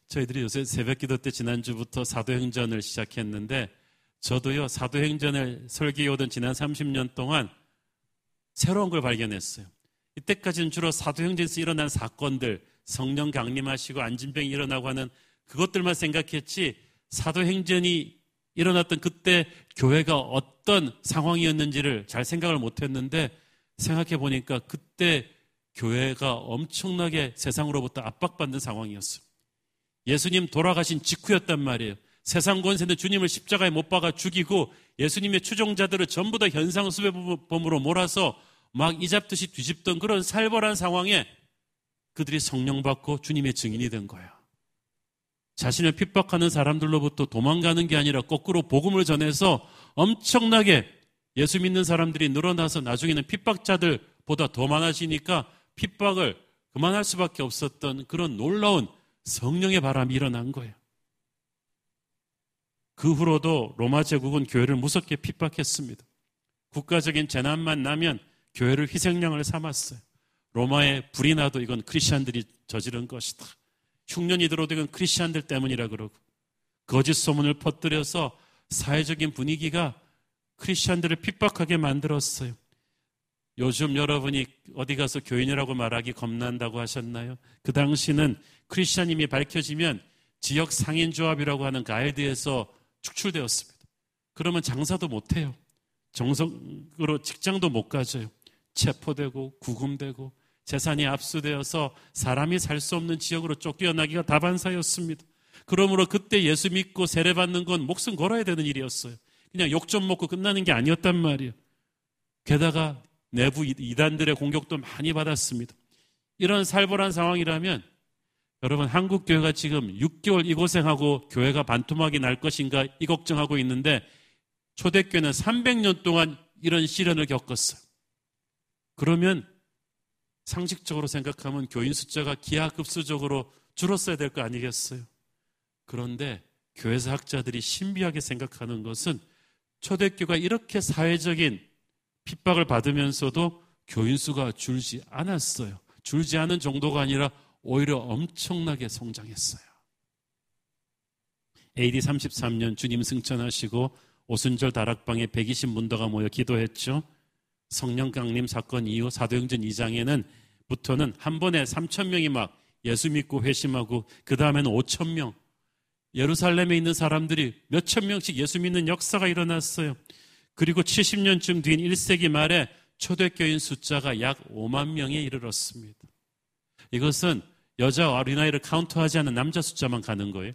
[SPEAKER 2] 저희들이 요새 새벽 기도 때 지난주부터 사도행전을 시작했는데 저도요 사도행전을 설계해 오던 지난 30년 동안 새로운 걸 발견했어요. 이때까지는 주로 사도행전에서 일어난 사건들, 성령 강림하시고 안진병이 일어나고 하는 그것들만 생각했지 사도행전이 일어났던 그때 교회가 어떤 상황이었는지를 잘 생각을 못했는데 생각해 보니까 그때 교회가 엄청나게 세상으로부터 압박받는 상황이었어요. 예수님 돌아가신 직후였단 말이에요. 세상 권세는 주님을 십자가에 못 박아 죽이고 예수님의 추종자들을 전부 다 현상수배범으로 몰아서 막 이잡듯이 뒤집던 그런 살벌한 상황에 그들이 성령 받고 주님의 증인이 된 거예요. 자신을 핍박하는 사람들로부터 도망가는 게 아니라 거꾸로 복음을 전해서 엄청나게 예수 믿는 사람들이 늘어나서 나중에는 핍박자들보다 더 많아지니까 핍박을 그만할 수밖에 없었던 그런 놀라운 성령의 바람이 일어난 거예요. 그 후로도 로마 제국은 교회를 무섭게 핍박했습니다. 국가적인 재난만 나면 교회를 희생양을 삼았어요. 로마에 불이 나도 이건 크리스천들이 저지른 것이다. 흉년이 들어도 이건 크리스천들 때문이라 그러고 거짓 소문을 퍼뜨려서 사회적인 분위기가 크리스천들을 핍박하게 만들었어요. 요즘 여러분이 어디 가서 교인이라고 말하기 겁난다고 하셨나요? 그 당시는 크리스천임이 밝혀지면 지역 상인조합이라고 하는 가이드에서 축출되었습니다. 그러면 장사도 못해요. 정성으로 직장도 못 가져요. 체포되고 구금되고 재산이 압수되어서 사람이 살 수 없는 지역으로 쫓겨나기가 다반사였습니다. 그러므로 그때 예수 믿고 세례받는 건 목숨 걸어야 되는 일이었어요. 그냥 욕 좀 먹고 끝나는 게 아니었단 말이에요. 게다가 내부 이단들의 공격도 많이 받았습니다. 이런 살벌한 상황이라면 여러분 한국 교회가 지금 6개월 이 고생하고 교회가 반토막이 날 것인가 이 걱정하고 있는데 초대교회는 300년 동안 이런 시련을 겪었어요. 그러면 상식적으로 생각하면 교인 숫자가 기하급수적으로 줄었어야 될 거 아니겠어요? 그런데 교회사 학자들이 신비하게 생각하는 것은 초대교가 이렇게 사회적인 핍박을 받으면서도 교인 수가 줄지 않았어요. 줄지 않은 정도가 아니라 오히려 엄청나게 성장했어요. AD 33년 주님 승천하시고 오순절 다락방에 120 문도가 모여 기도했죠. 성령 강림 사건 이후 사도행전 2장에는 부터는 한 번에 3천 명이 막 예수 믿고 회심하고 그 다음에는 5천 명 예루살렘에 있는 사람들이 몇 천 명씩 예수 믿는 역사가 일어났어요. 그리고 70년쯤 뒤인 1세기 말에 초대교인 숫자가 약 5만 명에 이르렀습니다. 이것은 여자 어린아이를 카운트하지 않은 남자 숫자만 가는 거예요.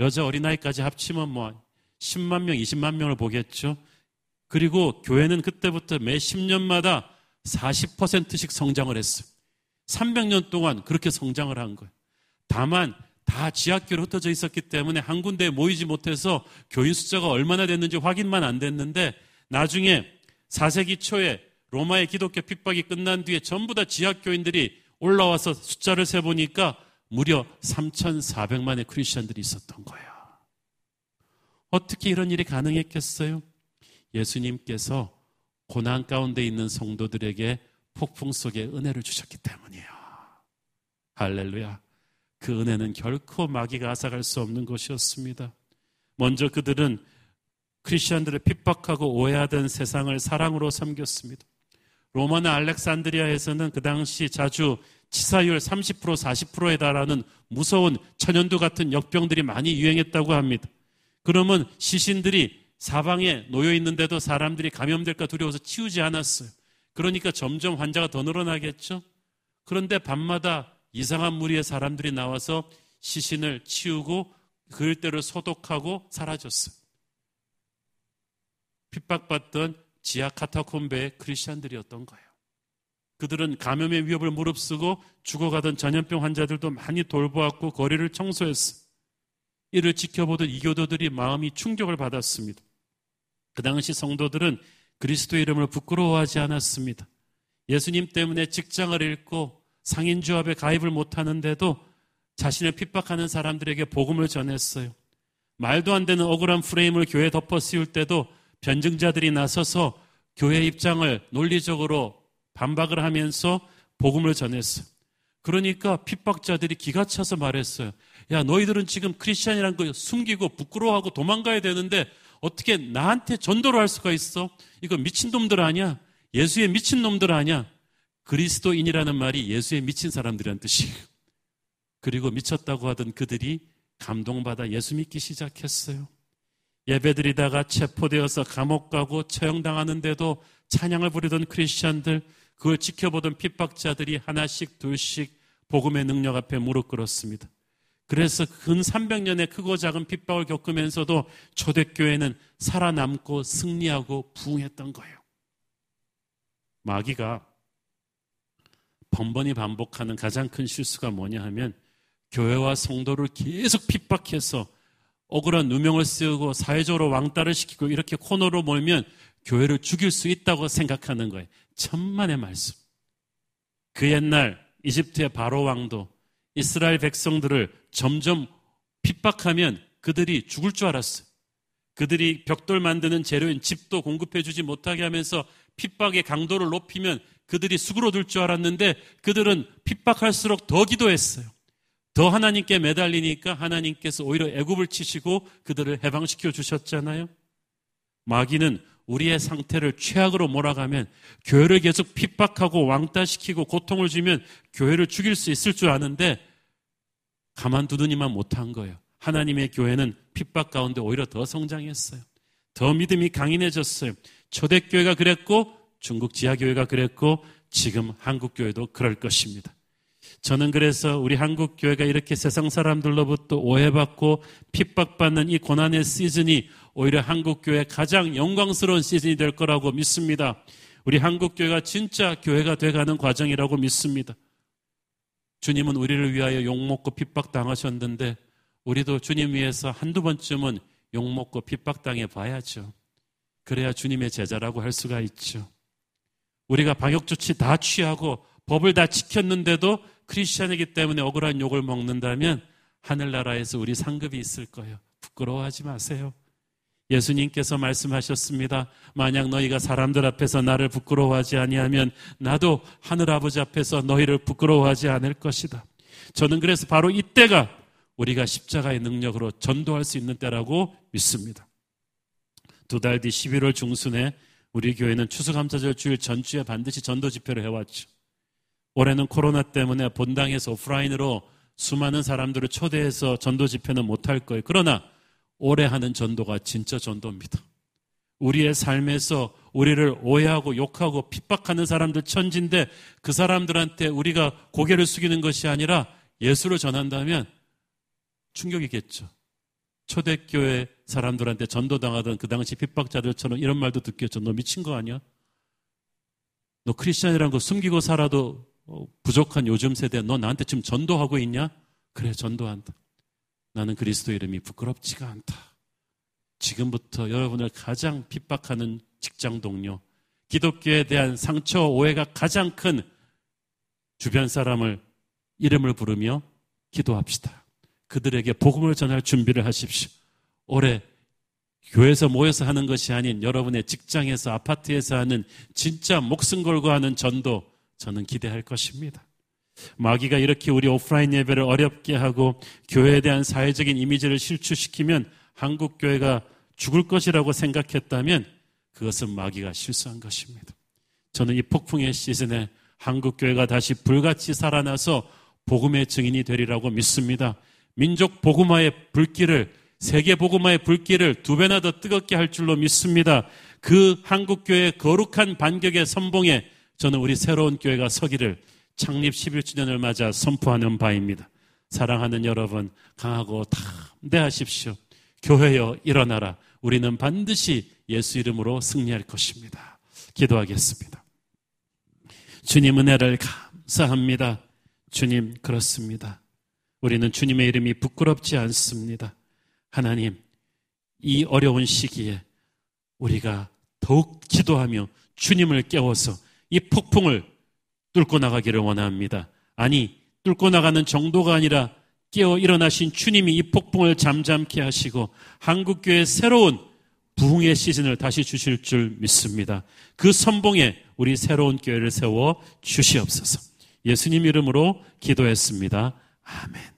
[SPEAKER 2] 여자 어린아이까지 합치면 뭐 10만 명, 20만 명을 보겠죠. 그리고 교회는 그때부터 매 10년마다 40%씩 성장을 했어요. 300년 동안 그렇게 성장을 한 거예요. 다만 다 지하교로 흩어져 있었기 때문에 한 군데에 모이지 못해서 교인 숫자가 얼마나 됐는지 확인만 안 됐는데 나중에 4세기 초에 로마의 기독교 핍박이 끝난 뒤에 전부 다 지하교인들이 올라와서 숫자를 세보니까 무려 3,400만의 크리스천들이 있었던 거예요. 어떻게 이런 일이 가능했겠어요? 예수님께서 고난 가운데 있는 성도들에게 폭풍 속에 은혜를 주셨기 때문이에요. 할렐루야. 그 은혜는 결코 마귀가 앗아갈 수 없는 것이었습니다. 먼저 그들은 크리스천들을 핍박하고 오해하던 세상을 사랑으로 섬겼습니다. 로마나 알렉산드리아에서는 그 당시 자주 치사율 30% 40%에 달하는 무서운 천연두 같은 역병들이 많이 유행했다고 합니다. 그러면 시신들이 사방에 놓여 있는데도 사람들이 감염될까 두려워서 치우지 않았어요. 그러니까 점점 환자가 더 늘어나겠죠? 그런데 밤마다 이상한 무리의 사람들이 나와서 시신을 치우고 그 일대로 소독하고 사라졌어요. 핍박받던 지하 카타콤베의 크리스천들이었던 거예요. 그들은 감염의 위협을 무릅쓰고 죽어가던 전염병 환자들도 많이 돌보았고 거리를 청소했어요. 이를 지켜보던 이교도들이 마음이 충격을 받았습니다. 그 당시 성도들은 그리스도 이름을 부끄러워하지 않았습니다. 예수님 때문에 직장을 잃고 상인조합에 가입을 못하는데도 자신을 핍박하는 사람들에게 복음을 전했어요. 말도 안 되는 억울한 프레임을 교회에 덮어 씌울 때도 변증자들이 나서서 교회 입장을 논리적으로 반박을 하면서 복음을 전했어요. 그러니까 핍박자들이 기가 차서 말했어요. 야, 너희들은 지금 크리스천이라는 걸 숨기고 부끄러워하고 도망가야 되는데 어떻게 나한테 전도를 할 수가 있어? 이거 미친놈들 아니야? 예수의 미친놈들 아니야? 그리스도인이라는 말이 예수의 미친 사람들이란 뜻이에요. 그리고 미쳤다고 하던 그들이 감동받아 예수 믿기 시작했어요. 예배드리다가 체포되어서 감옥 가고 처형당하는데도 찬양을 부르던 크리스천들, 그걸 지켜보던 핍박자들이 하나씩 둘씩 복음의 능력 앞에 무릎 꿇었습니다. 그래서 근 300년의 크고 작은 핍박을 겪으면서도 초대교회는 살아남고 승리하고 부흥했던 거예요. 마귀가 번번이 반복하는 가장 큰 실수가 뭐냐 하면 교회와 성도를 계속 핍박해서 억울한 누명을 쓰고 사회적으로 왕따를 시키고 이렇게 코너로 몰면 교회를 죽일 수 있다고 생각하는 거예요. 천만의 말씀. 그 옛날 이집트의 바로 왕도 이스라엘 백성들을 점점 핍박하면 그들이 죽을 줄 알았어요. 그들이 벽돌 만드는 재료인 집도 공급해 주지 못하게 하면서 핍박의 강도를 높이면 그들이 수그러들 줄 알았는데 그들은 핍박할수록 더 기도했어요. 더 하나님께 매달리니까 하나님께서 오히려 애굽을 치시고 그들을 해방시켜 주셨잖아요. 마귀는 우리의 상태를 최악으로 몰아가면 교회를 계속 핍박하고 왕따시키고 고통을 주면 교회를 죽일 수 있을 줄 아는데 가만두더니만 못한 거예요. 하나님의 교회는 핍박 가운데 오히려 더 성장했어요. 더 믿음이 강인해졌어요. 초대교회가 그랬고 중국 지하교회가 그랬고 지금 한국교회도 그럴 것입니다. 저는 그래서 우리 한국 교회가 이렇게 세상 사람들로부터 오해받고 핍박받는 이 고난의 시즌이 오히려 한국 교회 가장 영광스러운 시즌이 될 거라고 믿습니다. 우리 한국 교회가 진짜 교회가 돼가는 과정이라고 믿습니다. 주님은 우리를 위하여 욕먹고 핍박당하셨는데 우리도 주님 위해서 한두 번쯤은 욕먹고 핍박당해 봐야죠. 그래야 주님의 제자라고 할 수가 있죠. 우리가 방역조치 다 취하고 법을 다 지켰는데도 크리스천이기 때문에 억울한 욕을 먹는다면 하늘나라에서 우리 상급이 있을 거예요. 부끄러워하지 마세요. 예수님께서 말씀하셨습니다. 만약 너희가 사람들 앞에서 나를 부끄러워하지 아니하면 나도 하늘 아버지 앞에서 너희를 부끄러워하지 않을 것이다. 저는 그래서 바로 이때가 우리가 십자가의 능력으로 전도할 수 있는 때라고 믿습니다. 두 달 뒤 11월 중순에 우리 교회는 추수감사절 주일 전주에 반드시 전도 집회를 해왔죠. 올해는 코로나 때문에 본당에서 오프라인으로 수많은 사람들을 초대해서 전도 집회는 못할 거예요. 그러나 올해 하는 전도가 진짜 전도입니다. 우리의 삶에서 우리를 오해하고 욕하고 핍박하는 사람들 천진데 그 사람들한테 우리가 고개를 숙이는 것이 아니라 예수를 전한다면 충격이겠죠. 초대교회 사람들한테 전도당하던 그 당시 핍박자들처럼 이런 말도 듣겠죠. 너 미친 거 아니야? 너 크리스천이라는 거 숨기고 살아도 어, 부족한 요즘 세대 너 나한테 지금 전도하고 있냐? 그래 전도한다. 나는 그리스도 이름이 부끄럽지가 않다. 지금부터 여러분을 가장 핍박하는 직장 동료, 기독교에 대한 상처, 오해가 가장 큰 주변 사람을 이름을 부르며 기도합시다. 그들에게 복음을 전할 준비를 하십시오. 올해 교회에서 모여서 하는 것이 아닌 여러분의 직장에서 아파트에서 하는 진짜 목숨 걸고 하는 전도 저는 기대할 것입니다. 마귀가 이렇게 우리 오프라인 예배를 어렵게 하고 교회에 대한 사회적인 이미지를 실추시키면 한국 교회가 죽을 것이라고 생각했다면 그것은 마귀가 실수한 것입니다. 저는 이 폭풍의 시즌에 한국 교회가 다시 불같이 살아나서 복음의 증인이 되리라고 믿습니다. 민족 복음화의 불길을 세계 복음화의 불길을 두 배나 더 뜨겁게 할 줄로 믿습니다. 그 한국 교회의 거룩한 반격의 선봉에 저는 우리 새로운 교회가 서기를 창립 11주년을 맞아 선포하는 바입니다. 사랑하는 여러분, 강하고 담대하십시오. 교회여 일어나라. 우리는 반드시 예수 이름으로 승리할 것입니다. 기도하겠습니다. 주님 은혜를 감사합니다. 주님, 그렇습니다. 우리는 주님의 이름이 부끄럽지 않습니다. 하나님, 이 어려운 시기에 우리가 더욱 기도하며 주님을 깨워서 이 폭풍을 뚫고 나가기를 원합니다. 아니, 뚫고 나가는 정도가 아니라 깨어 일어나신 주님이 이 폭풍을 잠잠케 하시고 한국교회 새로운 부흥의 시즌을 다시 주실 줄 믿습니다. 그 선봉에 우리 새로운 교회를 세워 주시옵소서. 예수님 이름으로 기도했습니다. 아멘.